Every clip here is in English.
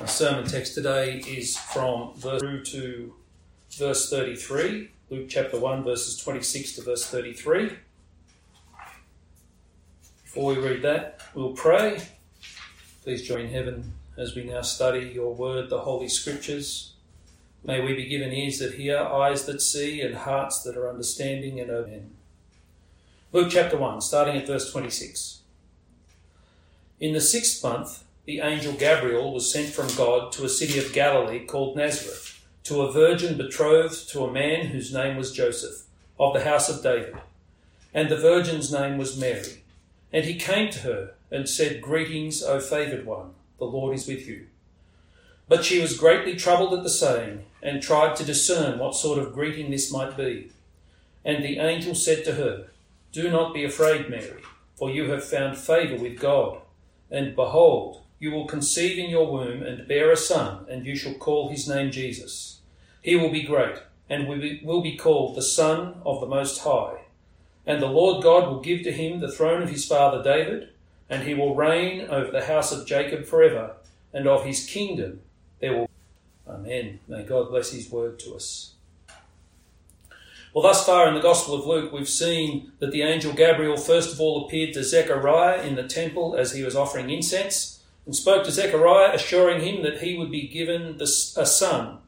Our sermon text today is from verse through to verse 33, Luke chapter 1, verses 26 to verse 33. Before we read that, we'll pray. Please join heaven as we now study your word, the Holy Scriptures. May we be given ears that hear, eyes that see, and hearts that are understanding and open. Luke chapter 1, starting at verse 26. In the sixth month, the angel Gabriel was sent from God to a city of Galilee called Nazareth, to a virgin betrothed to a man whose name was Joseph, of the house of David. And the virgin's name was Mary. And he came to her and said, Greetings, O favoured one, the Lord is with you. But she was greatly troubled at the saying, and tried to discern what sort of greeting this might be. And the angel said to her, Do not be afraid, Mary, for you have found favour with God. And behold, you will conceive in your womb and bear a son, and you shall call his name Jesus. He will be great, and will be called the Son of the Most High. And the Lord God will give to him the throne of his father David, and he will reign over the house of Jacob forever, and of his kingdom there will. Amen. May God bless his word to us. Well, thus far in the Gospel of Luke, we've seen that the angel Gabriel first of all appeared to Zechariah in the temple as he was offering incense and spoke to Zechariah, assuring him that he would be given a son.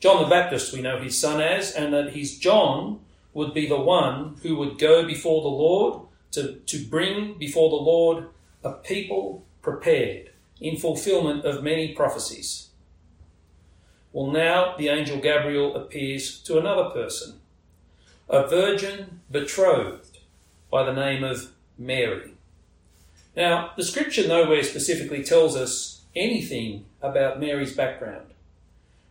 John the Baptist, we know his son as, and that his John would be the one who would go before the Lord to, to bring before the Lord a people prepared in fulfillment of many prophecies. Well, now the angel Gabriel appears to another person, a virgin betrothed by the name of Mary. Now, the scripture nowhere specifically tells us anything about Mary's background.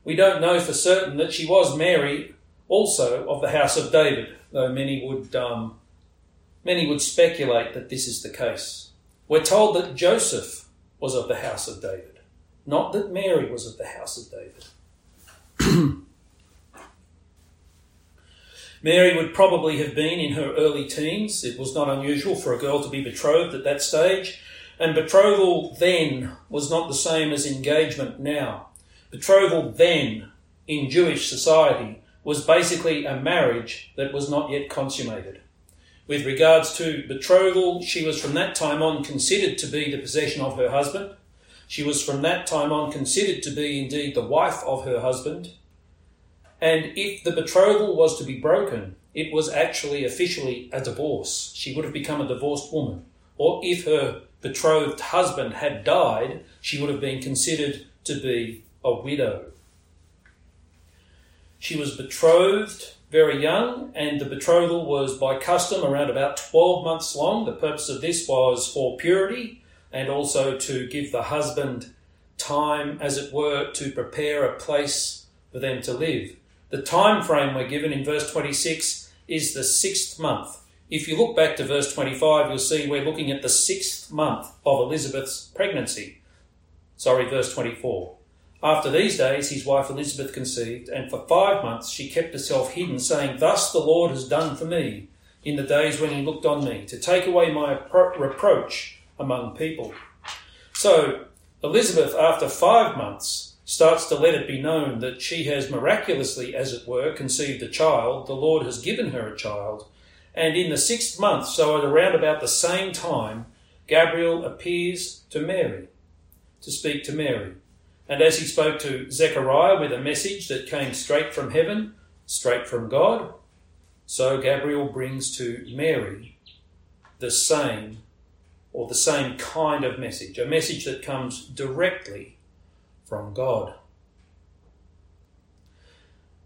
We don't know for certain that she was Mary, also of the house of David, though many would um, many would speculate that this is the case. We're told that Joseph was of the house of David, not that Mary was of the house of David. Mary would probably have been in her early teens. It was not unusual for a girl to be betrothed at that stage. And betrothal then was not the same as engagement now. Betrothal then in Jewish society was basically a marriage that was not yet consummated. With regards to betrothal, she was from that time on considered to be the possession of her husband. She was from that time on considered to be indeed the wife of her husband. And if the betrothal was to be broken, it was actually officially a divorce. She would have become a divorced woman. Or if her betrothed husband had died, she would have been considered to be a widow. She was betrothed very young, and the betrothal was by custom around about 12 months long. The purpose of this was for purity and also to give the husband time, as it were, to prepare a place for them to live. The time frame we're given in verse 26 is the sixth month. If you look back to verse 25, you'll see we're looking at the sixth month of Elizabeth's pregnancy. Sorry, verse 24. After these days, his wife Elizabeth conceived, and for five months she kept herself hidden, saying, Thus the Lord has done for me in the days when he looked on me, to take away my reproach among people. So, Elizabeth, after five months, starts to let it be known that she has miraculously, as it were, conceived a child. The Lord has given her a child. And in the sixth month, so at around about the same time, Gabriel appears to Mary to speak to Mary. And as he spoke to Zechariah with a message that came straight from heaven, straight from God, so Gabriel brings to Mary the same or the same kind of message, a message that comes directly from God.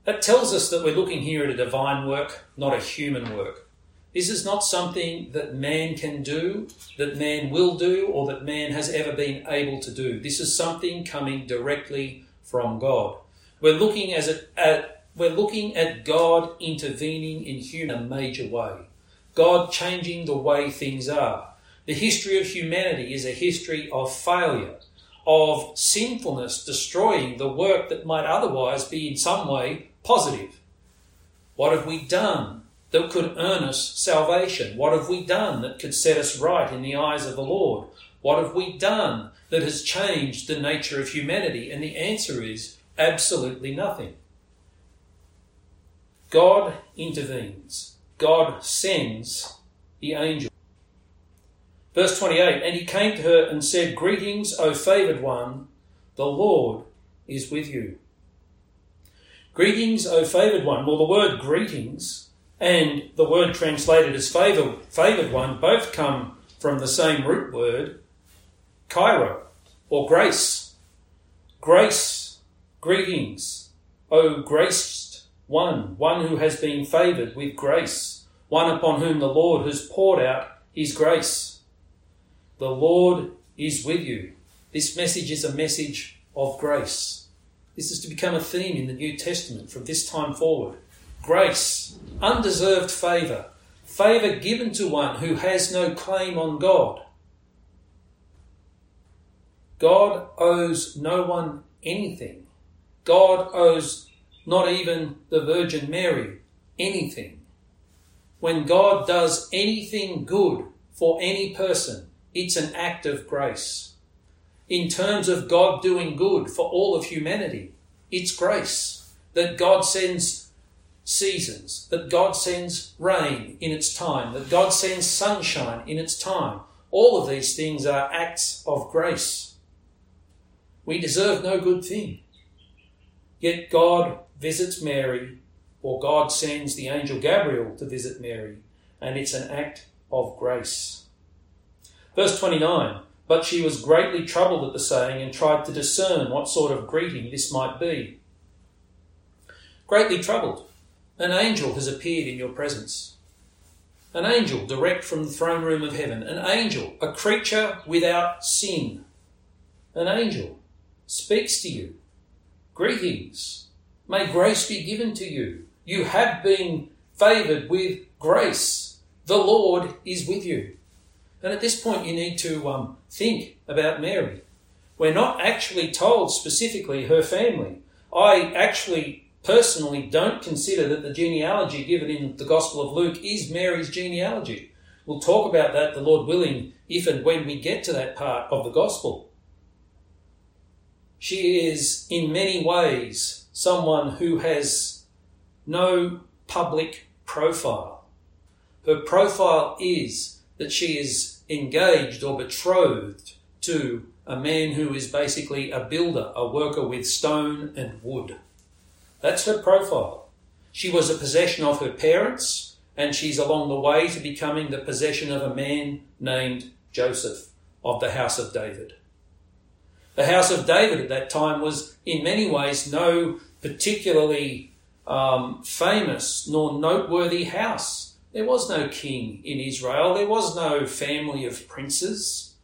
That tells us that we're looking here at a divine work, not a human work. This is not something that man can do, that man will do, or that man has ever been able to do. This is something coming directly from God. We're looking as at we're looking at God intervening in human a major way. God changing the way things are. The history of humanity is a history of failure of sinfulness destroying the work that might otherwise be in some way positive. What have we done that could earn us salvation? What have we done that could set us right in the eyes of the Lord? What have we done that has changed the nature of humanity? And the answer is absolutely nothing. God intervenes, God sends the angel. Verse 28 And he came to her and said, Greetings, O favoured one, the Lord is with you. Greetings, O favoured one. Well, the word greetings and the word translated as favour, favoured one both come from the same root word, chairo, or grace. Grace, greetings, O graced one, one who has been favoured with grace, one upon whom the Lord has poured out his grace. The Lord is with you. This message is a message of grace. This is to become a theme in the New Testament from this time forward. Grace, undeserved favour, favour given to one who has no claim on God. God owes no one anything. God owes not even the Virgin Mary anything. When God does anything good for any person, it's an act of grace. In terms of God doing good for all of humanity, it's grace that God sends seasons, that God sends rain in its time, that God sends sunshine in its time. All of these things are acts of grace. We deserve no good thing. Yet God visits Mary, or God sends the angel Gabriel to visit Mary, and it's an act of grace. Verse 29 But she was greatly troubled at the saying and tried to discern what sort of greeting this might be. Greatly troubled. An angel has appeared in your presence. An angel direct from the throne room of heaven. An angel, a creature without sin. An angel speaks to you. Greetings. May grace be given to you. You have been favoured with grace. The Lord is with you. And at this point, you need to um, think about Mary. We're not actually told specifically her family. I actually personally don't consider that the genealogy given in the Gospel of Luke is Mary's genealogy. We'll talk about that, the Lord willing, if and when we get to that part of the Gospel. She is, in many ways, someone who has no public profile. Her profile is that she is engaged or betrothed to a man who is basically a builder, a worker with stone and wood. That's her profile. She was a possession of her parents, and she's along the way to becoming the possession of a man named Joseph of the house of David. The house of David at that time was, in many ways, no particularly um, famous nor noteworthy house. There was no king in Israel. There was no family of princes.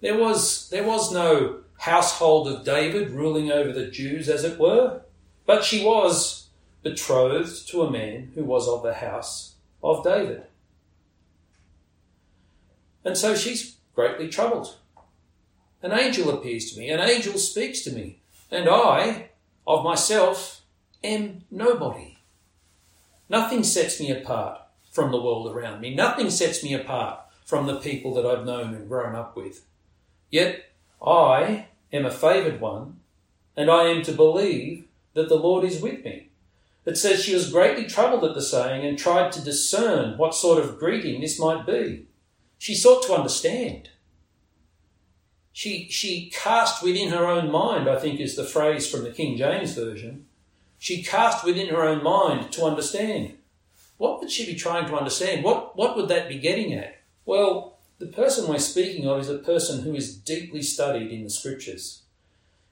There was, there was no household of David ruling over the Jews, as it were. But she was betrothed to a man who was of the house of David. And so she's greatly troubled. An angel appears to me, an angel speaks to me, and I, of myself, am nobody. Nothing sets me apart from the world around me. Nothing sets me apart from the people that I've known and grown up with. Yet I am a favoured one, and I am to believe that the Lord is with me. It says she was greatly troubled at the saying and tried to discern what sort of greeting this might be. She sought to understand. She, she cast within her own mind, I think is the phrase from the King James Version. She cast within her own mind to understand. What would she be trying to understand? What, what would that be getting at? Well, the person we're speaking of is a person who is deeply studied in the scriptures.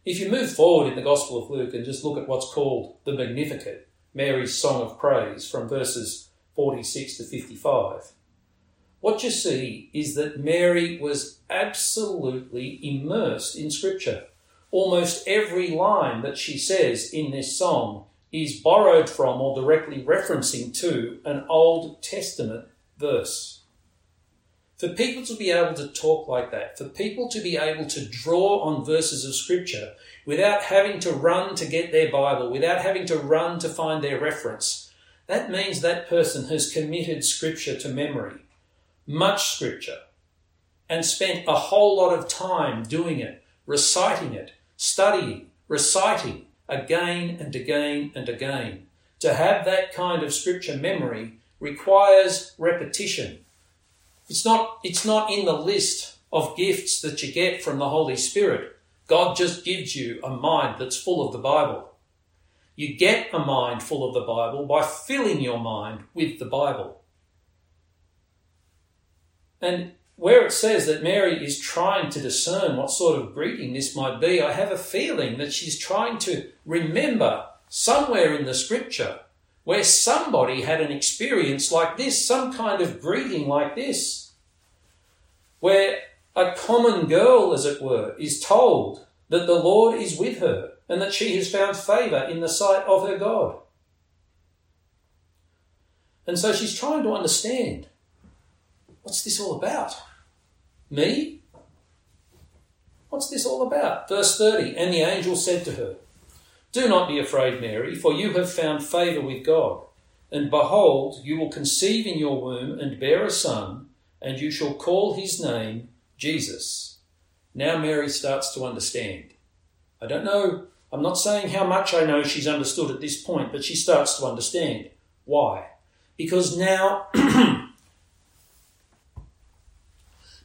If you move forward in the Gospel of Luke and just look at what's called the Magnificat, Mary's Song of Praise, from verses 46 to 55, what you see is that Mary was absolutely immersed in Scripture. Almost every line that she says in this song is borrowed from or directly referencing to an Old Testament verse. For people to be able to talk like that, for people to be able to draw on verses of Scripture without having to run to get their Bible, without having to run to find their reference, that means that person has committed Scripture to memory much scripture, and spent a whole lot of time doing it, reciting it, studying, reciting again and again and again. To have that kind of scripture memory requires repetition. It's not, it's not in the list of gifts that you get from the Holy Spirit. God just gives you a mind that's full of the Bible. You get a mind full of the Bible by filling your mind with the Bible. And where it says that Mary is trying to discern what sort of greeting this might be, I have a feeling that she's trying to remember somewhere in the scripture where somebody had an experience like this, some kind of greeting like this, where a common girl, as it were, is told that the Lord is with her and that she has found favour in the sight of her God. And so she's trying to understand what's this all about? Me? What's this all about? Verse 30 And the angel said to her, Do not be afraid, Mary, for you have found favour with God. And behold, you will conceive in your womb and bear a son, and you shall call his name Jesus. Now Mary starts to understand. I don't know, I'm not saying how much I know she's understood at this point, but she starts to understand. Why? Because now,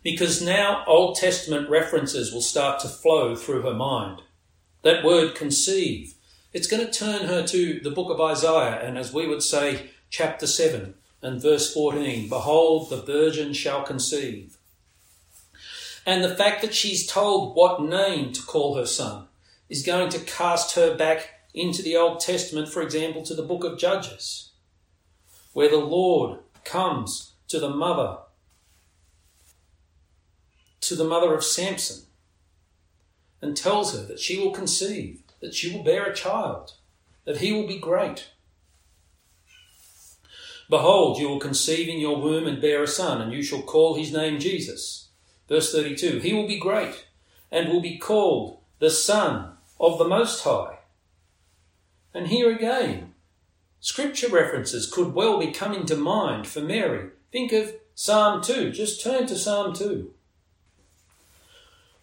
because now Old Testament references will start to flow through her mind. That word conceive, it's going to turn her to the book of Isaiah, and as we would say, chapter 7 and verse 14 Behold, the virgin shall conceive. And the fact that she's told what name to call her son is going to cast her back into the Old Testament, for example, to the book of Judges, where the Lord comes to the mother, to the mother of Samson, and tells her that she will conceive, that she will bear a child, that he will be great. Behold, you will conceive in your womb and bear a son, and you shall call his name Jesus Verse 32 He will be great and will be called the Son of the Most High. And here again, scripture references could well be coming to mind for Mary. Think of Psalm 2. Just turn to Psalm 2.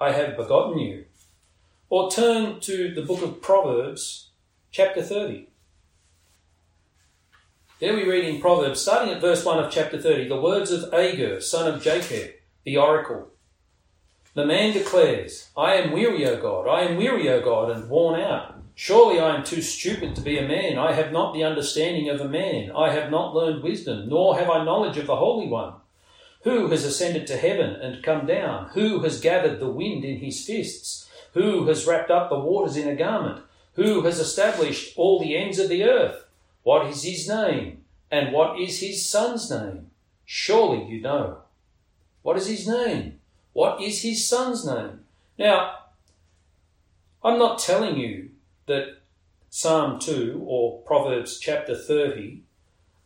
I have begotten you. Or turn to the book of Proverbs, chapter 30. There we read in Proverbs, starting at verse 1 of chapter 30, the words of Agur, son of Jacob, the oracle. The man declares, I am weary, O God, I am weary, O God, and worn out. Surely I am too stupid to be a man. I have not the understanding of a man. I have not learned wisdom, nor have I knowledge of the Holy One. Who has ascended to heaven and come down? Who has gathered the wind in his fists? Who has wrapped up the waters in a garment? Who has established all the ends of the earth? What is his name? And what is his son's name? Surely you know. What is his name? What is his son's name? Now, I'm not telling you that Psalm 2 or Proverbs chapter 30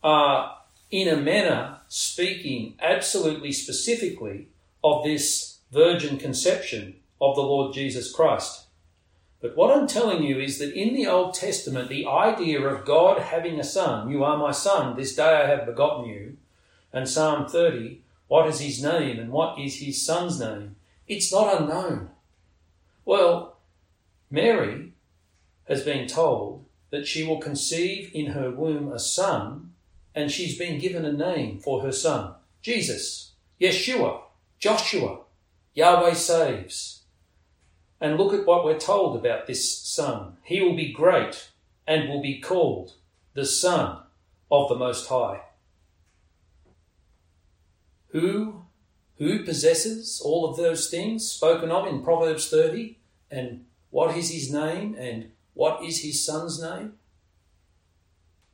are in a manner speaking absolutely specifically of this virgin conception of the Lord Jesus Christ. But what I'm telling you is that in the Old Testament, the idea of God having a son, you are my son, this day I have begotten you, and Psalm 30 what is his name and what is his son's name? It's not unknown. Well, Mary has been told that she will conceive in her womb a son, and she's been given a name for her son Jesus, Yeshua, Joshua, Yahweh saves. And look at what we're told about this son. He will be great and will be called the Son of the Most High. Who, who possesses all of those things spoken of in Proverbs 30? And what is his name? And what is his son's name?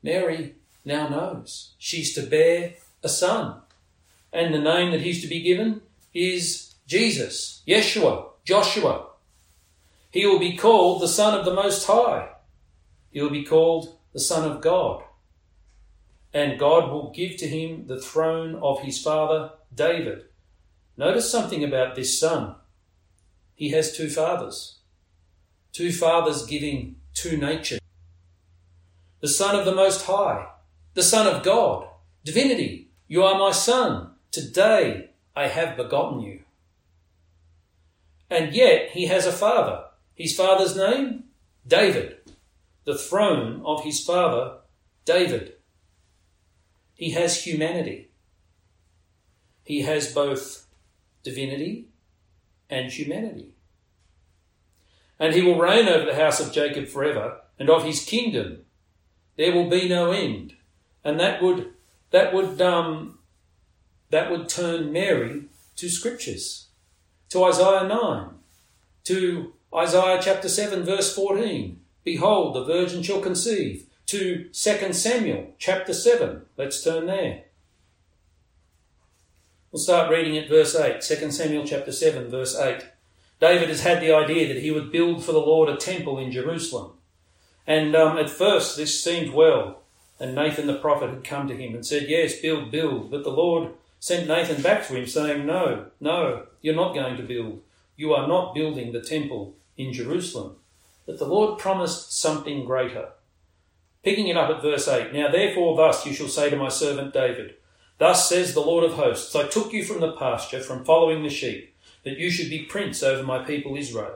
Mary now knows. She's to bear a son. And the name that he's to be given is Jesus, Yeshua, Joshua. He will be called the Son of the Most High. He will be called the Son of God. And God will give to him the throne of his father David. Notice something about this son. He has two fathers. Two fathers giving two natures. The Son of the Most High, the Son of God, divinity. You are my son. Today I have begotten you. And yet he has a father. His father's name? David. The throne of his father, David. He has humanity. He has both divinity and humanity. And he will reign over the house of Jacob forever, and of his kingdom there will be no end. And that would that would um, that would turn Mary to scriptures, to Isaiah nine, to Isaiah chapter seven verse fourteen. Behold, the virgin shall conceive. To 2 Samuel chapter 7. Let's turn there. We'll start reading at verse 8. 2 Samuel chapter 7, verse 8. David has had the idea that he would build for the Lord a temple in Jerusalem. And um, at first, this seemed well. And Nathan the prophet had come to him and said, Yes, build, build. But the Lord sent Nathan back to him, saying, No, no, you're not going to build. You are not building the temple in Jerusalem. But the Lord promised something greater. Picking it up at verse 8 Now therefore, thus you shall say to my servant David, Thus says the Lord of hosts, I took you from the pasture, from following the sheep, that you should be prince over my people Israel.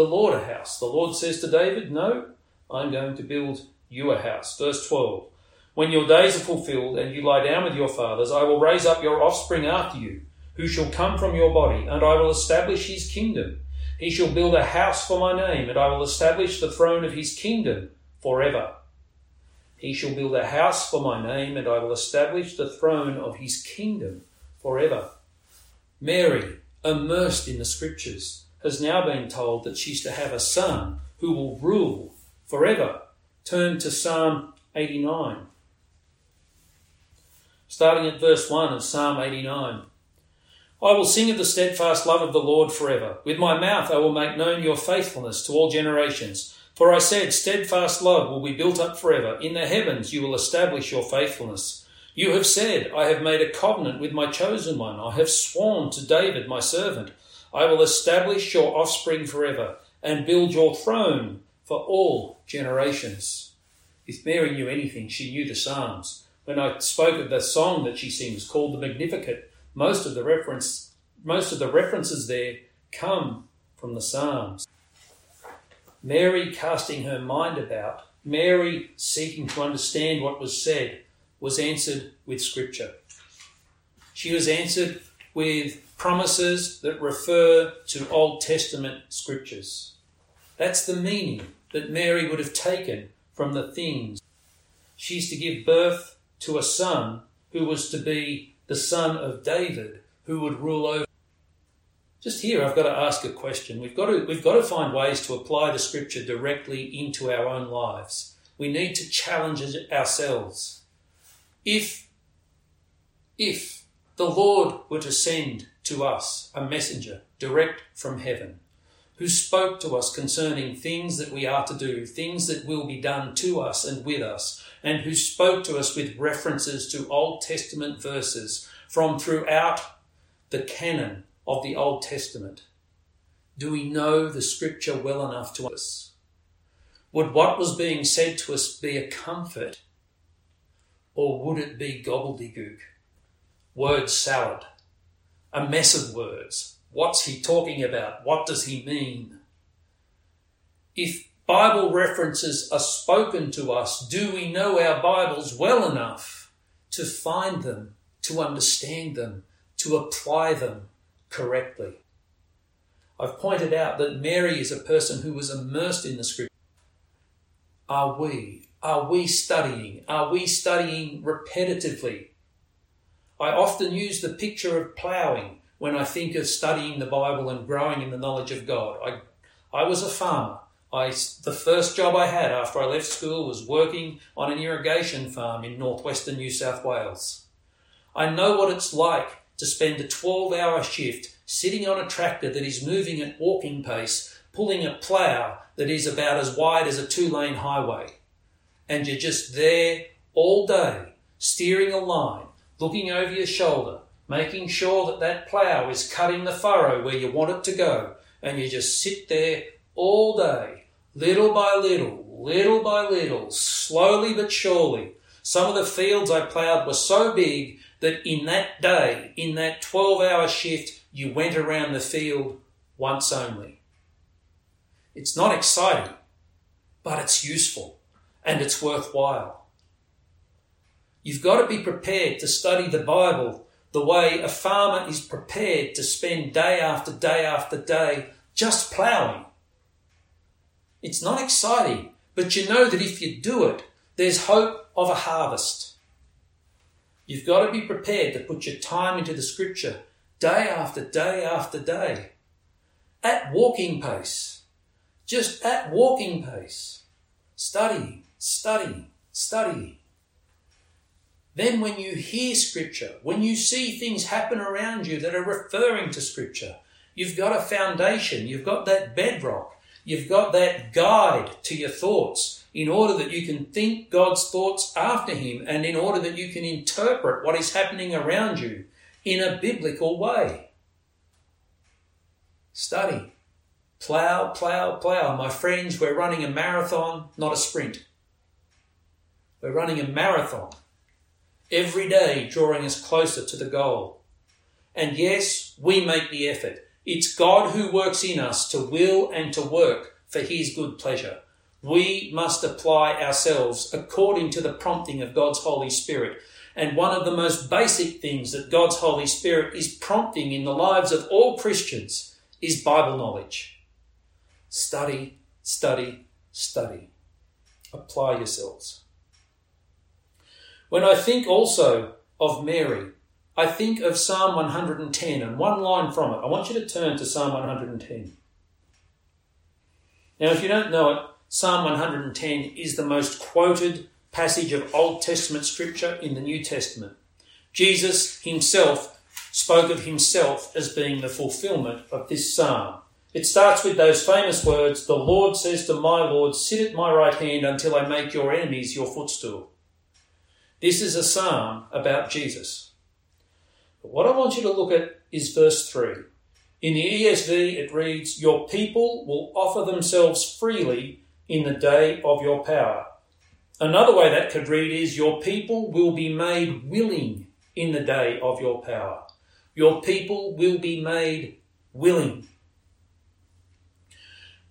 the Lord a house. The Lord says to David, No, I'm going to build you a house. Verse 12. When your days are fulfilled and you lie down with your fathers, I will raise up your offspring after you, who shall come from your body, and I will establish his kingdom. He shall build a house for my name, and I will establish the throne of his kingdom forever. He shall build a house for my name, and I will establish the throne of his kingdom forever. Mary, immersed in the scriptures, has now been told that she's to have a son who will rule forever. Turn to Psalm 89. Starting at verse 1 of Psalm 89. I will sing of the steadfast love of the Lord forever. With my mouth I will make known your faithfulness to all generations. For I said, Steadfast love will be built up forever. In the heavens you will establish your faithfulness. You have said, I have made a covenant with my chosen one. I have sworn to David, my servant. I will establish your offspring forever and build your throne for all generations. If Mary knew anything, she knew the Psalms. When I spoke of the song that she sings called the Magnificat, most of the reference, most of the references there come from the Psalms. Mary casting her mind about, Mary seeking to understand what was said, was answered with Scripture. She was answered with promises that refer to Old Testament Scriptures. That's the meaning that Mary would have taken from the things. She's to give birth to a son who was to be the son of David, who would rule over just here I've got to ask a question. We've got to, we've got to find ways to apply the scripture directly into our own lives. We need to challenge ourselves. If, if the Lord were to send to us a messenger direct from heaven, who spoke to us concerning things that we are to do, things that will be done to us and with us, and who spoke to us with references to Old Testament verses from throughout the canon of the Old Testament? Do we know the scripture well enough to us? Would what was being said to us be a comfort or would it be gobbledygook? Word salad, a mess of words. What's he talking about? What does he mean? If Bible references are spoken to us, do we know our Bibles well enough to find them, to understand them, to apply them? correctly. I've pointed out that Mary is a person who was immersed in the scripture. Are we? Are we studying? Are we studying repetitively? I often use the picture of ploughing when I think of studying the Bible and growing in the knowledge of God. I, I was a farmer. I, the first job I had after I left school was working on an irrigation farm in northwestern New South Wales. I know what it's like to spend a 12 hour shift sitting on a tractor that is moving at walking pace, pulling a plough that is about as wide as a two lane highway. And you're just there all day, steering a line, looking over your shoulder, making sure that that plough is cutting the furrow where you want it to go. And you just sit there all day, little by little, little by little, slowly but surely. Some of the fields I ploughed were so big that in that day, in that 12 hour shift, you went around the field once only. It's not exciting, but it's useful and it's worthwhile. You've got to be prepared to study the Bible the way a farmer is prepared to spend day after day after day just ploughing. It's not exciting, but you know that if you do it, there's hope of a harvest. You've got to be prepared to put your time into the scripture day after day after day at walking pace. Just at walking pace. Study, study, study. Then, when you hear scripture, when you see things happen around you that are referring to scripture, you've got a foundation, you've got that bedrock, you've got that guide to your thoughts in order that you can think God's thoughts after Him and in order that you can interpret what is happening around you in a biblical way. Study. Plow, plow, plow. My friends, we're running a marathon, not a sprint. We're running a marathon. Every day drawing us closer to the goal. And yes, we make the effort. It's God who works in us to will and to work for His good pleasure. We must apply ourselves according to the prompting of God's Holy Spirit. And one of the most basic things that God's Holy Spirit is prompting in the lives of all Christians is Bible knowledge. Study, study, study. Apply yourselves. When I think also of Mary, I think of Psalm 110 and one line from it. I want you to turn to Psalm 110. Now, if you don't know it, Psalm 110 is the most quoted passage of Old Testament scripture in the New Testament. Jesus himself spoke of himself as being the fulfillment of this psalm. It starts with those famous words The Lord says to my Lord, Sit at my right hand until I make your enemies your footstool. This is a psalm about Jesus. But what I want you to look at is verse 3. In the ESV, it reads, Your people will offer themselves freely in the day of your power. Another way that could read is Your people will be made willing in the day of your power. Your people will be made willing.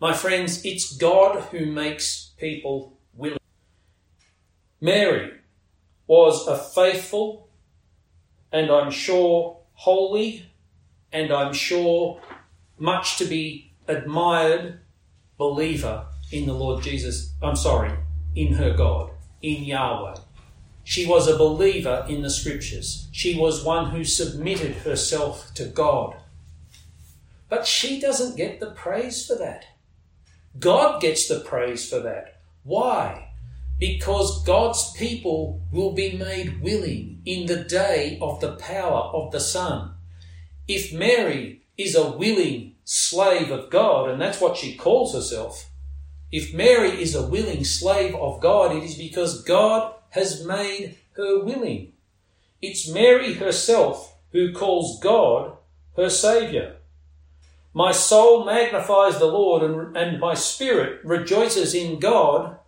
My friends, it's God who makes people willing. Mary was a faithful and I'm sure holy and I'm sure much to be admired believer in the Lord Jesus, I'm sorry, in her God, in Yahweh. She was a believer in the scriptures. She was one who submitted herself to God. But she doesn't get the praise for that. God gets the praise for that. Why? Because God's people will be made willing in the day of the power of the Son. If Mary is a willing slave of God, and that's what she calls herself, if Mary is a willing slave of God, it is because God has made her willing. It's Mary herself who calls God her Saviour. My soul magnifies the Lord, and, and my spirit rejoices in God,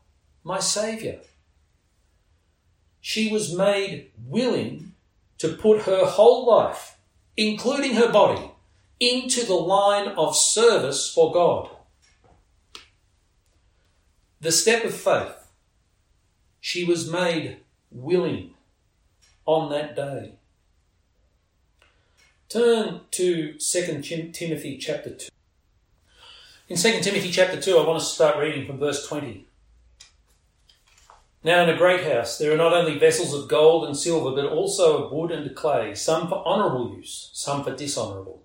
my Saviour. She was made willing to put her whole life, including her body, into the line of service for God. The step of faith. She was made willing on that day. Turn to 2 Timothy chapter 2. In 2 Timothy chapter 2, I want to start reading from verse 20. Now, in a great house, there are not only vessels of gold and silver, but also of wood and clay, some for honourable use, some for dishonourable.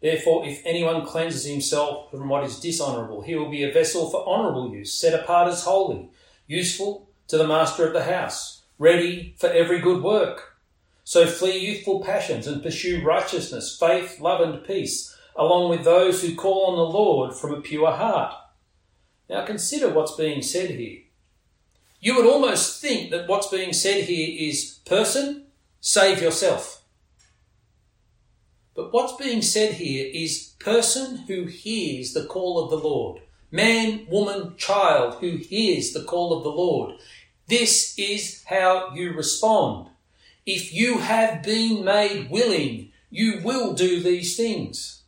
Therefore, if anyone cleanses himself from what is dishonourable, he will be a vessel for honourable use, set apart as holy, useful to the master of the house, ready for every good work. So flee youthful passions and pursue righteousness, faith, love, and peace along with those who call on the Lord from a pure heart. Now consider what's being said here. You would almost think that what's being said here is person, save yourself. But what's being said here is person who hears the call of the Lord. Man, woman, child who hears the call of the Lord. This is how you respond. If you have been made willing, you will do these things.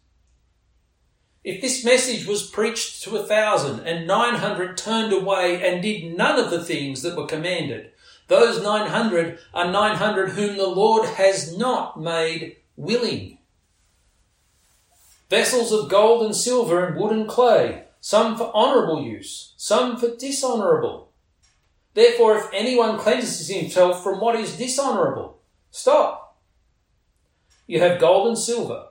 If this message was preached to a thousand and nine hundred turned away and did none of the things that were commanded, those nine hundred are nine hundred whom the Lord has not made willing. Vessels of gold and silver and wood and clay, some for honourable use, some for dishonourable. Therefore, if anyone cleanses himself from what is dishonourable, stop. You have gold and silver.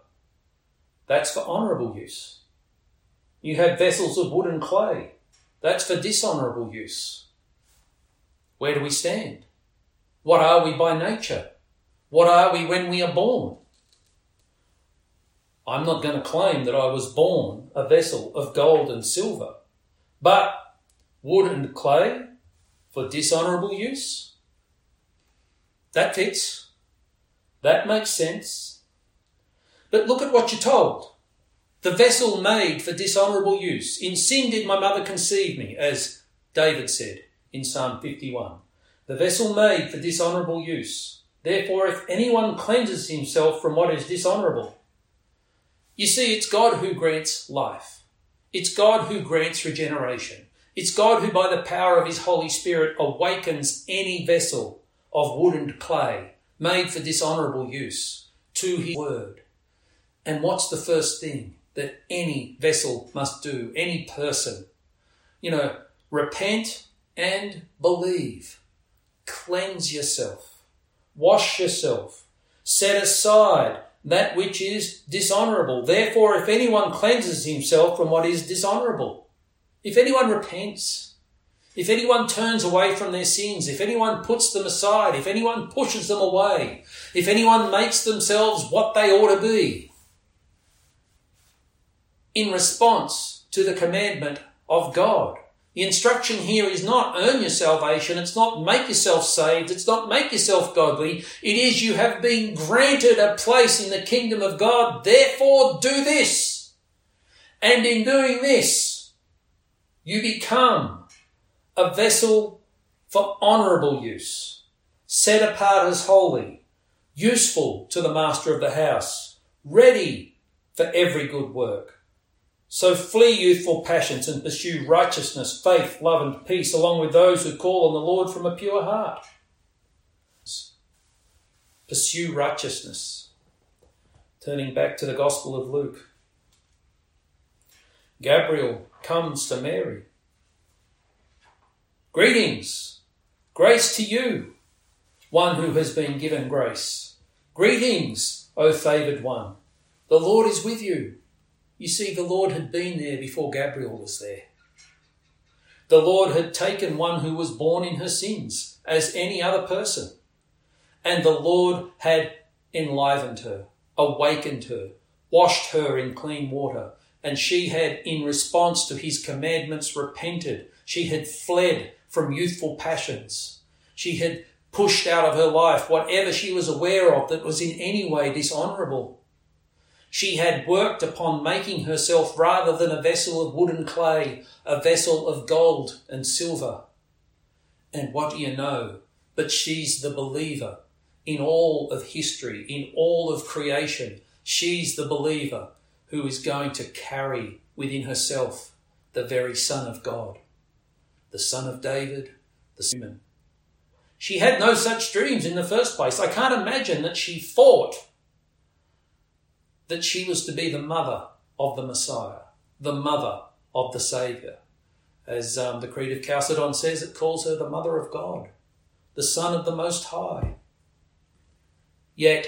That's for honourable use. You have vessels of wood and clay. That's for dishonourable use. Where do we stand? What are we by nature? What are we when we are born? I'm not going to claim that I was born a vessel of gold and silver, but wood and clay for dishonourable use? That fits. That makes sense. But look at what you're told. The vessel made for dishonourable use. In sin did my mother conceive me, as David said in Psalm 51. The vessel made for dishonourable use. Therefore, if anyone cleanses himself from what is dishonourable, you see, it's God who grants life. It's God who grants regeneration. It's God who, by the power of His Holy Spirit, awakens any vessel of wood and clay made for dishonourable use to His Word. And what's the first thing? That any vessel must do, any person. You know, repent and believe. Cleanse yourself. Wash yourself. Set aside that which is dishonorable. Therefore, if anyone cleanses himself from what is dishonorable, if anyone repents, if anyone turns away from their sins, if anyone puts them aside, if anyone pushes them away, if anyone makes themselves what they ought to be, in response to the commandment of God. The instruction here is not earn your salvation, it's not make yourself saved, it's not make yourself godly. It is you have been granted a place in the kingdom of God, therefore do this. And in doing this, you become a vessel for honourable use, set apart as holy, useful to the master of the house, ready for every good work. So flee youthful passions and pursue righteousness, faith, love, and peace, along with those who call on the Lord from a pure heart. Pursue righteousness. Turning back to the Gospel of Luke. Gabriel comes to Mary. Greetings! Grace to you, one who has been given grace. Greetings, O favoured one. The Lord is with you. You see, the Lord had been there before Gabriel was there. The Lord had taken one who was born in her sins, as any other person. And the Lord had enlivened her, awakened her, washed her in clean water, and she had, in response to his commandments, repented. She had fled from youthful passions. She had pushed out of her life whatever she was aware of that was in any way dishonourable. She had worked upon making herself rather than a vessel of wood and clay, a vessel of gold and silver. And what do you know? But she's the believer in all of history, in all of creation. She's the believer who is going to carry within herself the very Son of God, the Son of David, the human. She had no such dreams in the first place. I can't imagine that she thought that she was to be the mother of the Messiah, the mother of the Saviour. As um, the Creed of Chalcedon says, it calls her the Mother of God, the Son of the Most High. Yet,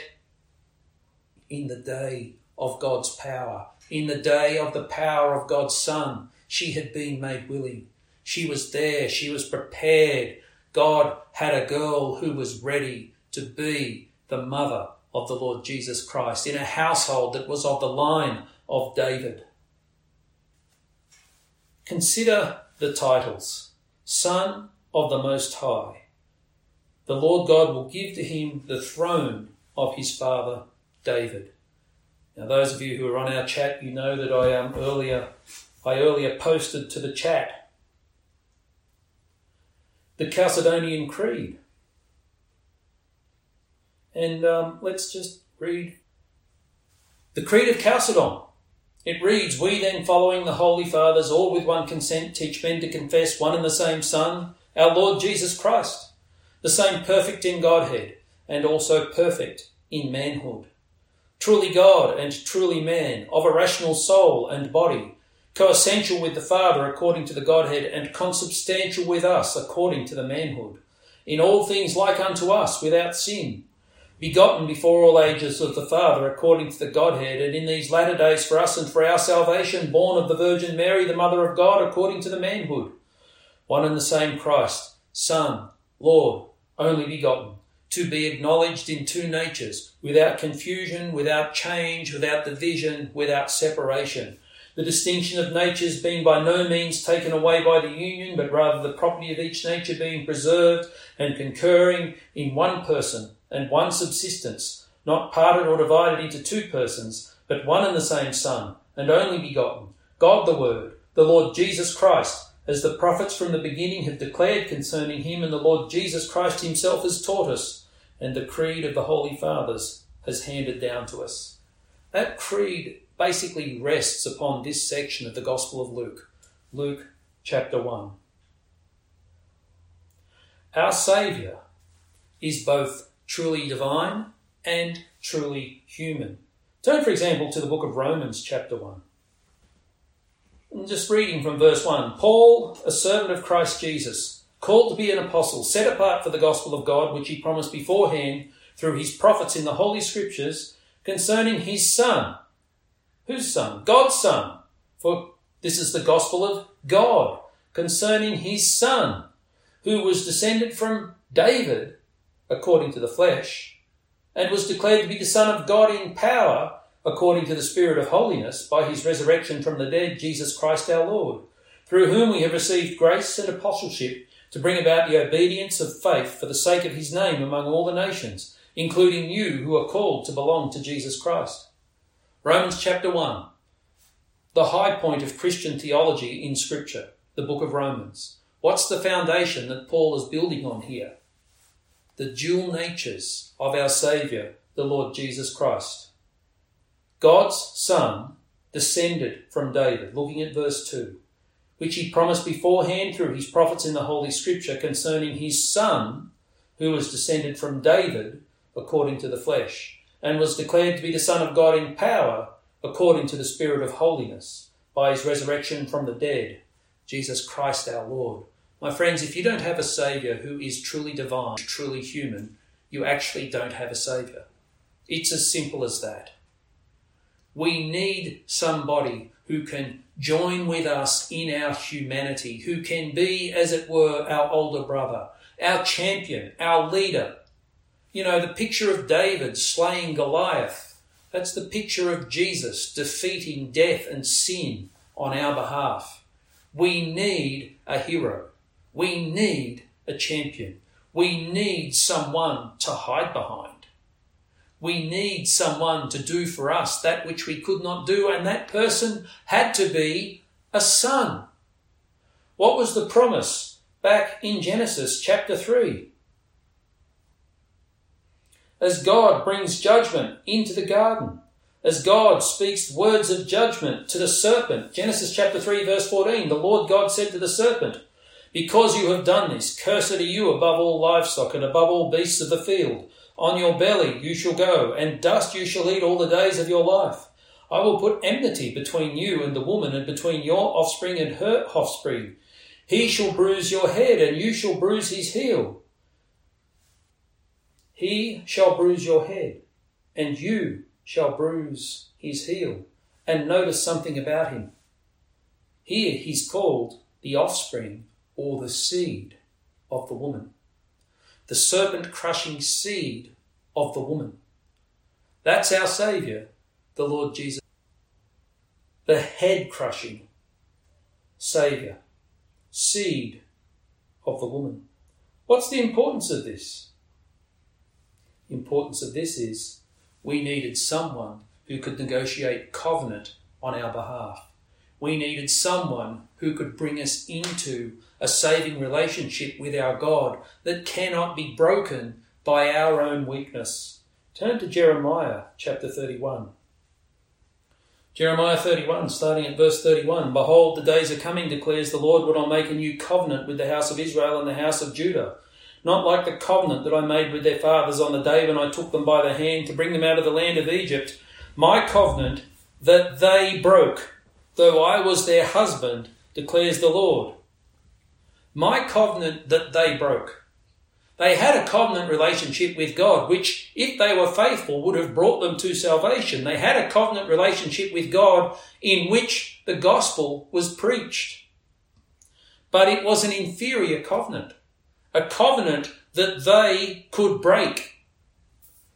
in the day of God's power, in the day of the power of God's Son, she had been made willing. She was there, she was prepared. God had a girl who was ready to be the mother of the Lord Jesus Christ in a household that was of the line of David. Consider the titles Son of the Most High. The Lord God will give to him the throne of his father David. Now, those of you who are on our chat, you know that I am earlier. I earlier posted to the chat the Chalcedonian Creed, and um, let's just read the Creed of Chalcedon. It reads, We then, following the Holy Fathers, all with one consent, teach men to confess one and the same Son, our Lord Jesus Christ, the same perfect in Godhead, and also perfect in manhood. Truly God and truly man, of a rational soul and body, coessential with the Father according to the Godhead, and consubstantial with us according to the manhood. In all things like unto us, without sin begotten before all ages of the Father according to the Godhead, and in these latter days for us and for our salvation, born of the Virgin Mary, the Mother of God, according to the manhood. One and the same Christ, Son, Lord, only begotten, to be acknowledged in two natures, without confusion, without change, without division, without separation. The distinction of natures being by no means taken away by the union, but rather the property of each nature being preserved and concurring in one person and one subsistence, not parted or divided into two persons, but one and the same Son, and only begotten, God the Word, the Lord Jesus Christ, as the prophets from the beginning have declared concerning him, and the Lord Jesus Christ himself has taught us, and the creed of the Holy Fathers has handed down to us. That creed basically rests upon this section of the Gospel of Luke, Luke chapter 1. Our Saviour is both truly divine and truly human. Turn, for example, to the book of Romans, chapter 1. And just reading from verse 1 Paul, a servant of Christ Jesus, called to be an apostle, set apart for the gospel of God, which he promised beforehand through his prophets in the Holy Scriptures concerning his Son. Whose Son? God's Son. For this is the gospel of God concerning his Son, who was descended from David according to the flesh, and was declared to be the Son of God in power, according to the Spirit of holiness, by his resurrection from the dead, Jesus Christ our Lord, through whom we have received grace and apostleship to bring about the obedience of faith for the sake of his name among all the nations, including you who are called to belong to Jesus Christ. Romans chapter 1. The high point of Christian theology in Scripture, the book of Romans. What's the foundation that Paul is building on here? The dual natures of our Saviour, the Lord Jesus Christ. God's Son descended from David, looking at verse 2, which he promised beforehand through his prophets in the Holy Scripture concerning his Son, who was descended from David according to the flesh, and was declared to be the Son of God in power according to the Spirit of holiness, by his resurrection from the dead, Jesus Christ our Lord my friends, if you don't have a Saviour who is truly divine, truly human, you actually don't have a Saviour. It's as simple as that. We need somebody who can join with us in our humanity, who can be, as it were, our older brother, our champion, our leader. You know, the picture of David slaying Goliath, that's the picture of Jesus defeating death and sin on our behalf. We need a hero. We need a champion. We need someone to hide behind. We need someone to do for us that which we could not do, and that person had to be a son. What was the promise back in Genesis chapter 3? As God brings judgment into the garden, as God speaks words of judgment to the serpent, Genesis chapter 3, verse 14, the Lord God said to the serpent, because you have done this, cursed are you above all livestock and above all beasts of the field. On your belly you shall go, and dust you shall eat all the days of your life. I will put enmity between you and the woman, and between your offspring and her offspring. He shall bruise your head, and you shall bruise his heel. He shall bruise your head, and you shall bruise his heel. And notice something about him. Here he's called the offspring or the seed of the woman, the serpent crushing seed of the woman. That's our Saviour, the Lord Jesus, the head crushing Saviour, seed of the woman. What's the importance of this? The importance of this is we needed someone who could negotiate covenant on our behalf. We needed someone who could bring us into a saving relationship with our God that cannot be broken by our own weakness. Turn to Jeremiah chapter 31. Jeremiah 31, starting at verse 31. Behold, the days are coming, declares the Lord, when I'll make a new covenant with the house of Israel and the house of Judah. Not like the covenant that I made with their fathers on the day when I took them by the hand to bring them out of the land of Egypt. My covenant that they broke, though I was their husband, declares the Lord. My covenant that they broke. They had a covenant relationship with God, which, if they were faithful, would have brought them to salvation. They had a covenant relationship with God in which the gospel was preached. But it was an inferior covenant, a covenant that they could break.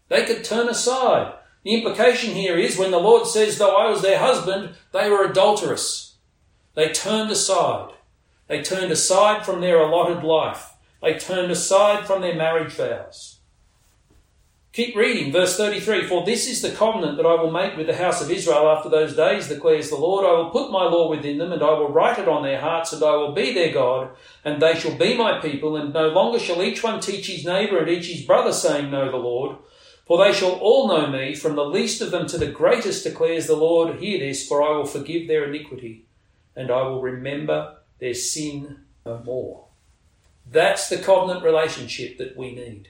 They could turn aside. The implication here is when the Lord says, Though I was their husband, they were adulterous. They turned aside. They turned aside from their allotted life. They turned aside from their marriage vows. Keep reading, verse 33 For this is the covenant that I will make with the house of Israel after those days, declares the Lord. I will put my law within them, and I will write it on their hearts, and I will be their God, and they shall be my people, and no longer shall each one teach his neighbour and each his brother, saying, Know the Lord. For they shall all know me, from the least of them to the greatest, declares the Lord. Hear this, for I will forgive their iniquity, and I will remember their sin no more. That's the covenant relationship that we need.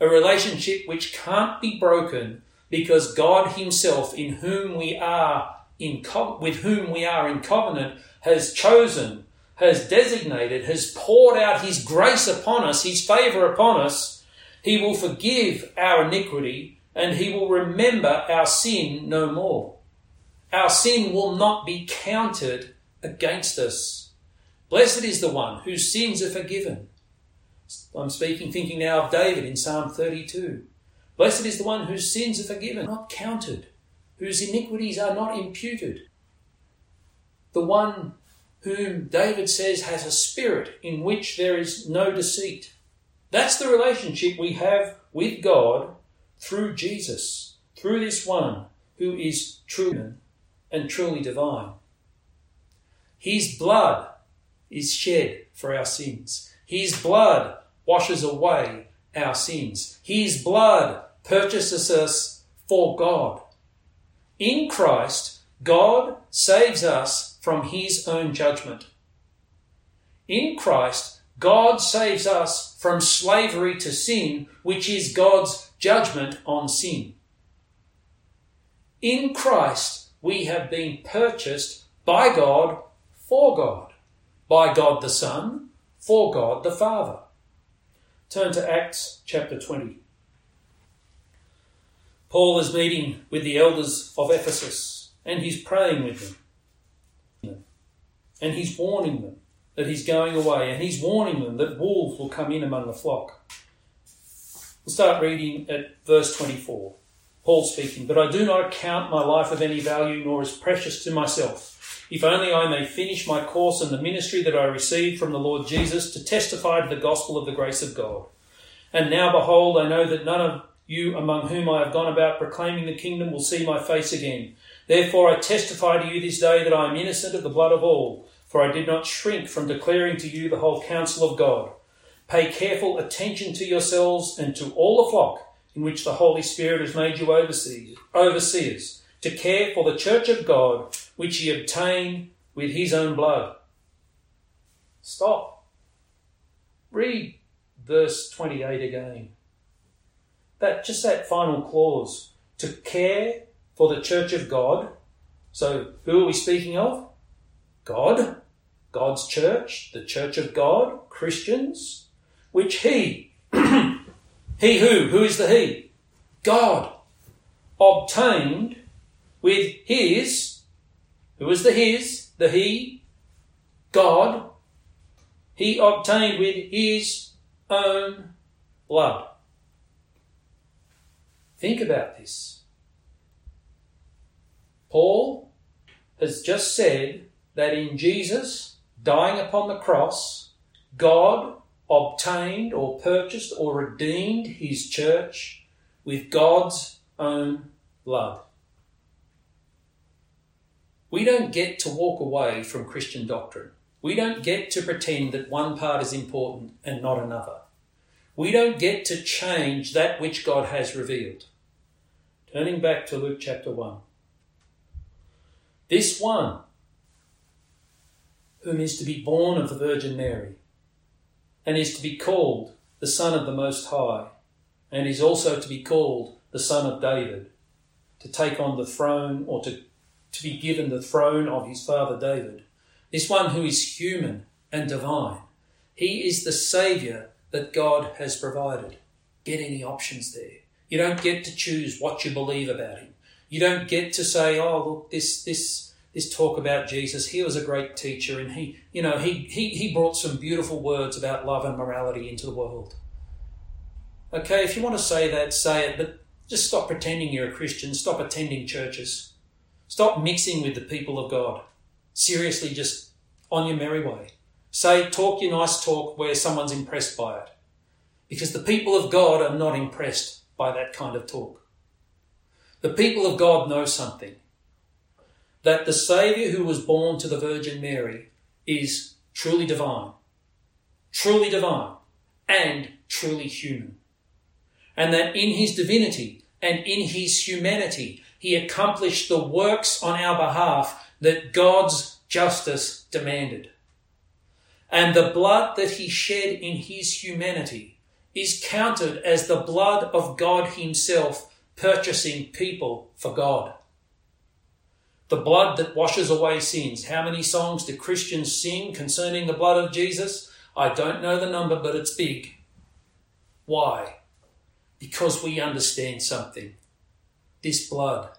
A relationship which can't be broken because God Himself, in whom we are in co- with whom we are in covenant, has chosen, has designated, has poured out His grace upon us, His favour upon us. He will forgive our iniquity and He will remember our sin no more. Our sin will not be counted against us. Blessed is the one whose sins are forgiven. I'm speaking, thinking now of David in Psalm 32. Blessed is the one whose sins are forgiven, not counted, whose iniquities are not imputed. The one whom David says has a spirit in which there is no deceit. That's the relationship we have with God through Jesus, through this one who is true and truly divine. His blood is shed for our sins. His blood washes away our sins. His blood purchases us for God. In Christ, God saves us from His own judgment. In Christ, God saves us from slavery to sin, which is God's judgment on sin. In Christ, we have been purchased by God for God by God the Son, for God the Father. Turn to Acts chapter 20. Paul is meeting with the elders of Ephesus and he's praying with them. And he's warning them that he's going away and he's warning them that wolves will come in among the flock. We'll start reading at verse 24. Paul speaking, But I do not count my life of any value, nor as precious to myself if only I may finish my course in the ministry that I received from the Lord Jesus to testify to the gospel of the grace of God. And now, behold, I know that none of you among whom I have gone about proclaiming the kingdom will see my face again. Therefore, I testify to you this day that I am innocent of the blood of all, for I did not shrink from declaring to you the whole counsel of God. Pay careful attention to yourselves and to all the flock in which the Holy Spirit has made you overseers to care for the church of God, which he obtained with his own blood. Stop. Read verse 28 again. That just that final clause to care for the church of God. So, who are we speaking of? God, God's church, the church of God, Christians, which he, he who, who is the he? God, obtained with his, who is the his, the he, God, he obtained with his own blood. Think about this. Paul has just said that in Jesus dying upon the cross, God obtained or purchased or redeemed his church with God's own blood. We don't get to walk away from Christian doctrine. We don't get to pretend that one part is important and not another. We don't get to change that which God has revealed. Turning back to Luke chapter 1. This one, whom is to be born of the Virgin Mary, and is to be called the Son of the Most High, and is also to be called the Son of David, to take on the throne or to, to be given the throne of his father David. This one who is human and divine. He is the Saviour that God has provided. Get any options there. You don't get to choose what you believe about him. You don't get to say, oh, look, this, this, this talk about Jesus, he was a great teacher and he, you know, he, he, he brought some beautiful words about love and morality into the world. Okay, if you want to say that, say it, but just stop pretending you're a Christian. Stop attending churches. Stop mixing with the people of God. Seriously, just on your merry way. Say, talk your nice talk where someone's impressed by it. Because the people of God are not impressed by that kind of talk. The people of God know something that the Saviour who was born to the Virgin Mary is truly divine, truly divine, and truly human. And that in his divinity and in his humanity, he accomplished the works on our behalf that God's justice demanded. And the blood that he shed in his humanity is counted as the blood of God himself purchasing people for God. The blood that washes away sins. How many songs do Christians sing concerning the blood of Jesus? I don't know the number, but it's big. Why? Because we understand something. This blood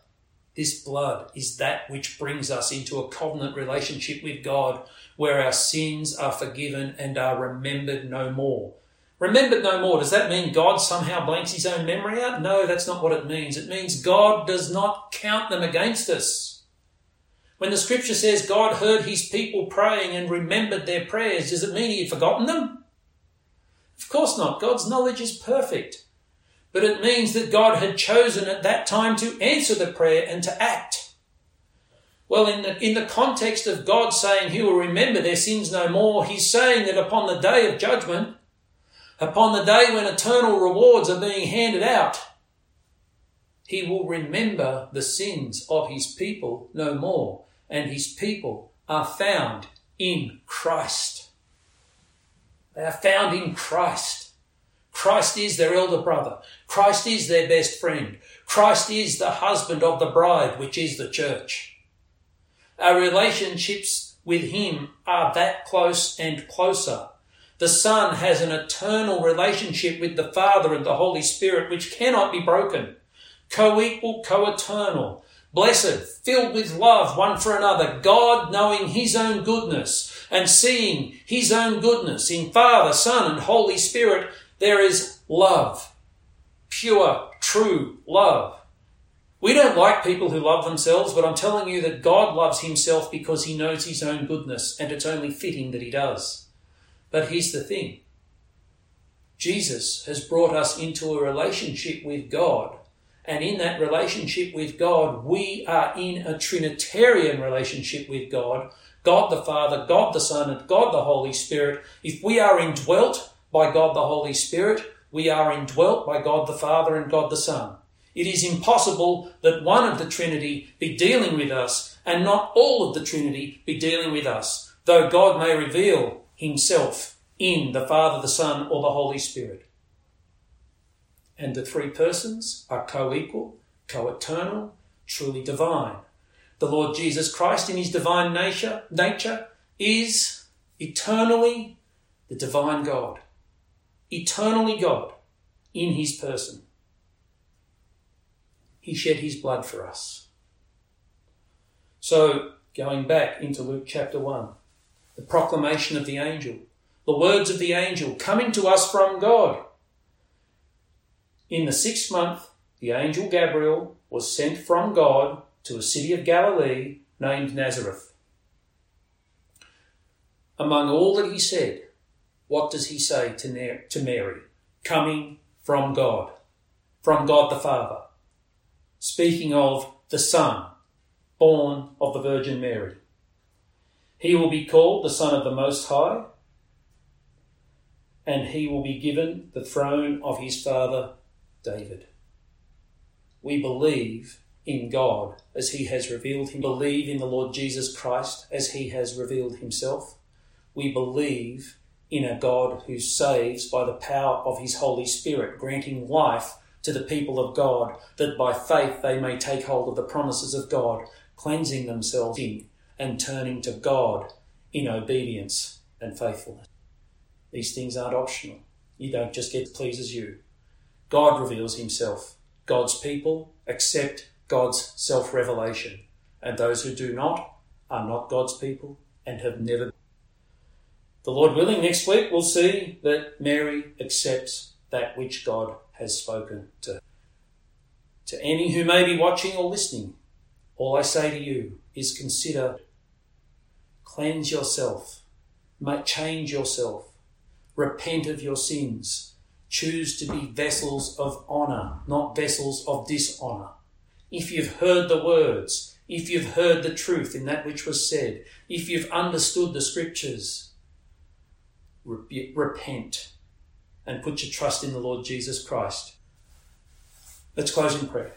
this blood is that which brings us into a covenant relationship with God where our sins are forgiven and are remembered no more. Remembered no more, does that mean God somehow blanks his own memory out? No, that's not what it means. It means God does not count them against us. When the scripture says God heard his people praying and remembered their prayers, does it mean he had forgotten them? Of course not. God's knowledge is perfect but it means that God had chosen at that time to answer the prayer and to act. Well, in the, in the context of God saying he will remember their sins no more, he's saying that upon the day of judgment, upon the day when eternal rewards are being handed out, he will remember the sins of his people no more, and his people are found in Christ. They are found in Christ. Christ is their elder brother. Christ is their best friend. Christ is the husband of the bride, which is the church. Our relationships with Him are that close and closer. The Son has an eternal relationship with the Father and the Holy Spirit, which cannot be broken. Co-equal, co-eternal. Blessed, filled with love one for another. God knowing His own goodness and seeing His own goodness in Father, Son, and Holy Spirit there is love. Pure, true love. We don't like people who love themselves, but I'm telling you that God loves himself because he knows his own goodness, and it's only fitting that he does. But here's the thing Jesus has brought us into a relationship with God. And in that relationship with God, we are in a Trinitarian relationship with God God the Father, God the Son, and God the Holy Spirit. If we are indwelt by God the Holy Spirit, we are indwelt by God the Father and God the Son. It is impossible that one of the Trinity be dealing with us and not all of the Trinity be dealing with us, though God may reveal himself in the Father, the Son, or the Holy Spirit. And the three persons are co equal, co eternal, truly divine. The Lord Jesus Christ, in his divine nature, nature is eternally the divine God, eternally God in his person. He shed his blood for us. So, going back into Luke chapter 1, the proclamation of the angel, the words of the angel coming to us from God. In the sixth month, the angel Gabriel was sent from God to a city of Galilee named Nazareth. Among all that he said, what does he say to Mary? Coming from God, from God the Father, speaking of the Son, born of the Virgin Mary. He will be called the Son of the Most High, and he will be given the throne of his father David. We believe in God as he has revealed him, believe in the Lord Jesus Christ as he has revealed himself. We believe in a God who saves by the power of his Holy Spirit, granting life to the people of God, that by faith they may take hold of the promises of God, cleansing themselves in and turning to God in obedience and faithfulness. These things aren't optional. You don't just get pleases you. God reveals himself. God's people accept God's self revelation, and those who do not are not God's people and have never. The Lord willing, next week we'll see that Mary accepts that which God has spoken to her. To any who may be watching or listening, all I say to you is consider, cleanse yourself, make change yourself, repent of your sins, choose to be vessels of honour, not vessels of dishonour. If you've heard the words, if you've heard the truth in that which was said, if you've understood the scriptures, repent and put your trust in the Lord Jesus Christ. Let's close in prayer.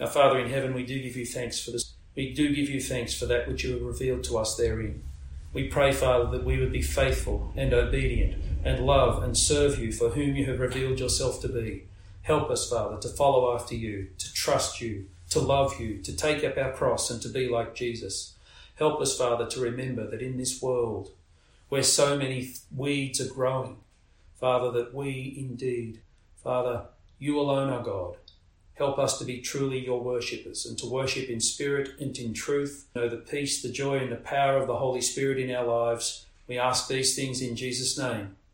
Our Father in heaven, we do give you thanks for this. We do give you thanks for that which you have revealed to us therein. We pray, Father, that we would be faithful and obedient and love and serve you for whom you have revealed yourself to be. Help us, Father, to follow after you, to trust you, to love you, to take up our cross and to be like Jesus. Help us, Father, to remember that in this world where so many weeds are growing, Father, that we indeed, Father, you alone are God. Help us to be truly your worshippers and to worship in spirit and in truth. Know the peace, the joy, and the power of the Holy Spirit in our lives. We ask these things in Jesus' name.